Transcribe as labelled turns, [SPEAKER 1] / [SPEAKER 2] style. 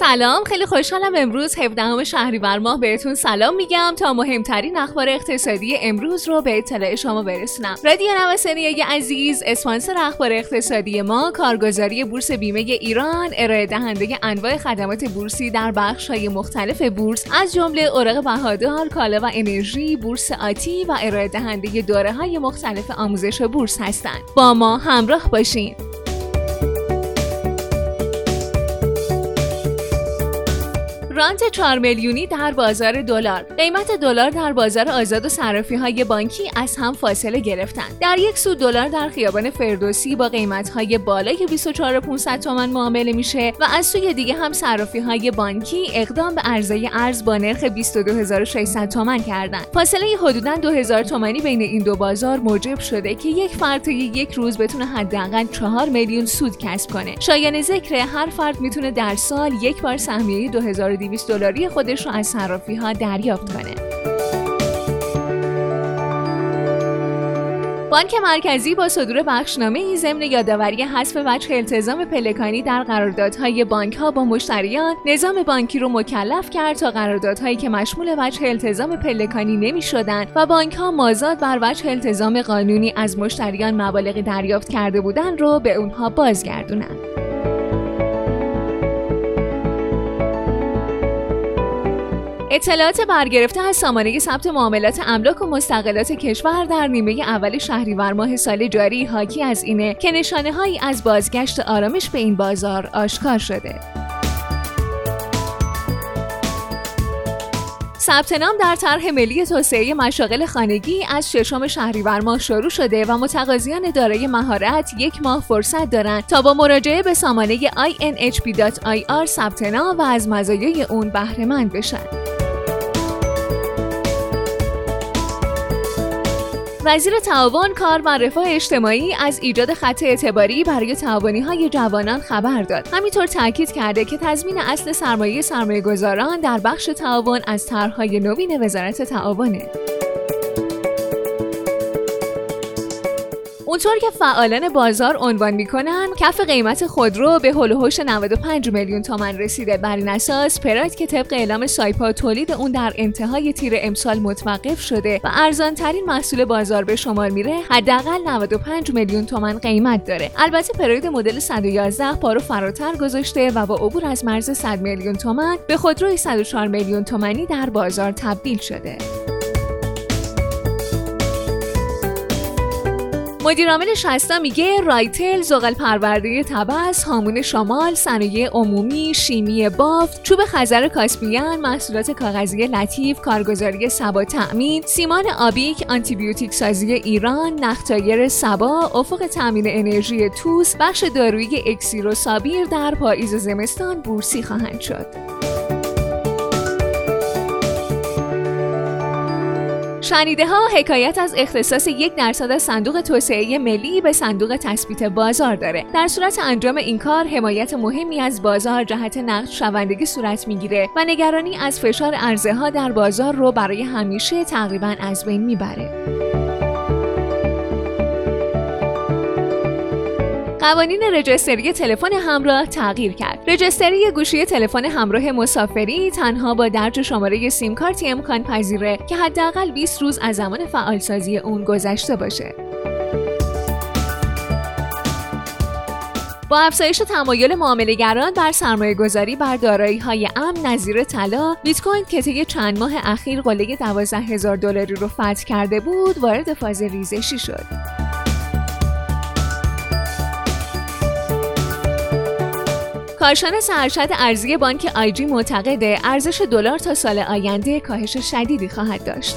[SPEAKER 1] سلام خیلی خوشحالم امروز 17 شهریور ماه بهتون سلام میگم تا مهمترین اخبار اقتصادی امروز رو به اطلاع شما برسونم. رادیو نوسانیه عزیز اسپانسر اخبار اقتصادی ما کارگزاری بورس بیمه ایران ارائه دهنده انواع خدمات بورسی در بخش های مختلف بورس از جمله اوراق بهادار کالا و انرژی بورس آتی و ارائه دهنده دوره های مختلف آموزش بورس هستند. با ما همراه باشین. رانت 4 میلیونی در بازار دلار. قیمت دلار در بازار آزاد و صرافی های بانکی از هم فاصله گرفتند. در یک سو دلار در خیابان فردوسی با قیمت های بالای 24500 تومان معامله میشه و از سوی دیگه هم صرافی های بانکی اقدام به عرضه ارز با نرخ 22600 تومان کردند. فاصله حدودا 2000 تومانی بین این دو بازار موجب شده که یک فرد یک روز بتونه حداقل 4 میلیون سود کسب کنه. شایان ذکر هر فرد می‌تونه در سال یک بار سهمیه 2200 200 دلاری خودش رو از صرافی ها دریافت کنه. بانک مرکزی با صدور بخشنامه ضمن یادآوری حذف وجه التزام پلکانی در قراردادهای بانک ها با مشتریان نظام بانکی رو مکلف کرد تا قراردادهایی که مشمول وجه التزام پلکانی نمی شدن و بانک ها مازاد بر وجه التزام قانونی از مشتریان مبالغی دریافت کرده بودند رو به اونها بازگردونند. اطلاعات برگرفته از سامانه ثبت معاملات املاک و مستقلات کشور در نیمه اول شهریور ماه سال جاری حاکی از اینه که نشانه هایی از بازگشت آرامش به این بازار آشکار شده. ثبت نام در طرح ملی توسعه مشاغل خانگی از ششم شهریور ماه شروع شده و متقاضیان دارای مهارت یک ماه فرصت دارند تا با مراجعه به سامانه inhp.ir ثبت نام و از مزایای اون بهره مند بشن. وزیر تعاون کار و رفاه اجتماعی از ایجاد خط اعتباری برای تعاونی های جوانان خبر داد. همینطور تاکید کرده که تضمین اصل سرمایه سرمایه گذاران در بخش تعاون از طرحهای نوین وزارت تعاونه. اونطور که فعالان بازار عنوان می‌کنن کف قیمت خودرو به هول 95 میلیون تومن رسیده. بر این اساس پراید که طبق اعلام سایپا تولید اون در انتهای تیر امسال متوقف شده و ارزان ترین محصول بازار به شمار میره حداقل 95 میلیون تومن قیمت داره. البته پراید مدل 111 پارو فراتر گذاشته و با عبور از مرز 100 میلیون تومن به خودروی 104 میلیون تومنی در بازار تبدیل شده. مدیرعامل شستا میگه رایتل زغال پرورده طبس هامون شمال صنایع عمومی شیمی بافت چوب خزر کاسپیان محصولات کاغذی لطیف کارگزاری صبا تأمین سیمان آبیک آنتیبیوتیک سازی ایران نخ تایر صبا افق تأمین انرژی توس بخش دارویی اکسیر و سابیر در پاییز زمستان بورسی خواهند شد. شنیده ها حکایت از اختصاص یک درصد از صندوق توسعه ملی به صندوق تثبیت بازار داره. در صورت انجام این کار حمایت مهمی از بازار جهت نقد شوندگی صورت می‌گیره و نگرانی از فشار عرضه ها در بازار رو برای همیشه تقریبا از بین می‌بره. قوانین رجستری تلفن همراه تغییر کرد. رجستری گوشی تلفن همراه مسافری تنها با درج شماره سیم کارتی امکان پذیره که حداقل 20 روز از زمان فعالسازی اون گذشته باشه. با افزایش تمایل معاملهگران بر سرمایه گذاری بر دارایی های امن نظیر طلا بیت کوین که طی چند ماه اخیر قله 12 هزار دلاری رو فتح کرده بود وارد فاز ریزشی شد. کارشناس ارشد ارزی بانک آیجی معتقده ارزش دلار تا سال آینده کاهش شدیدی خواهد داشت.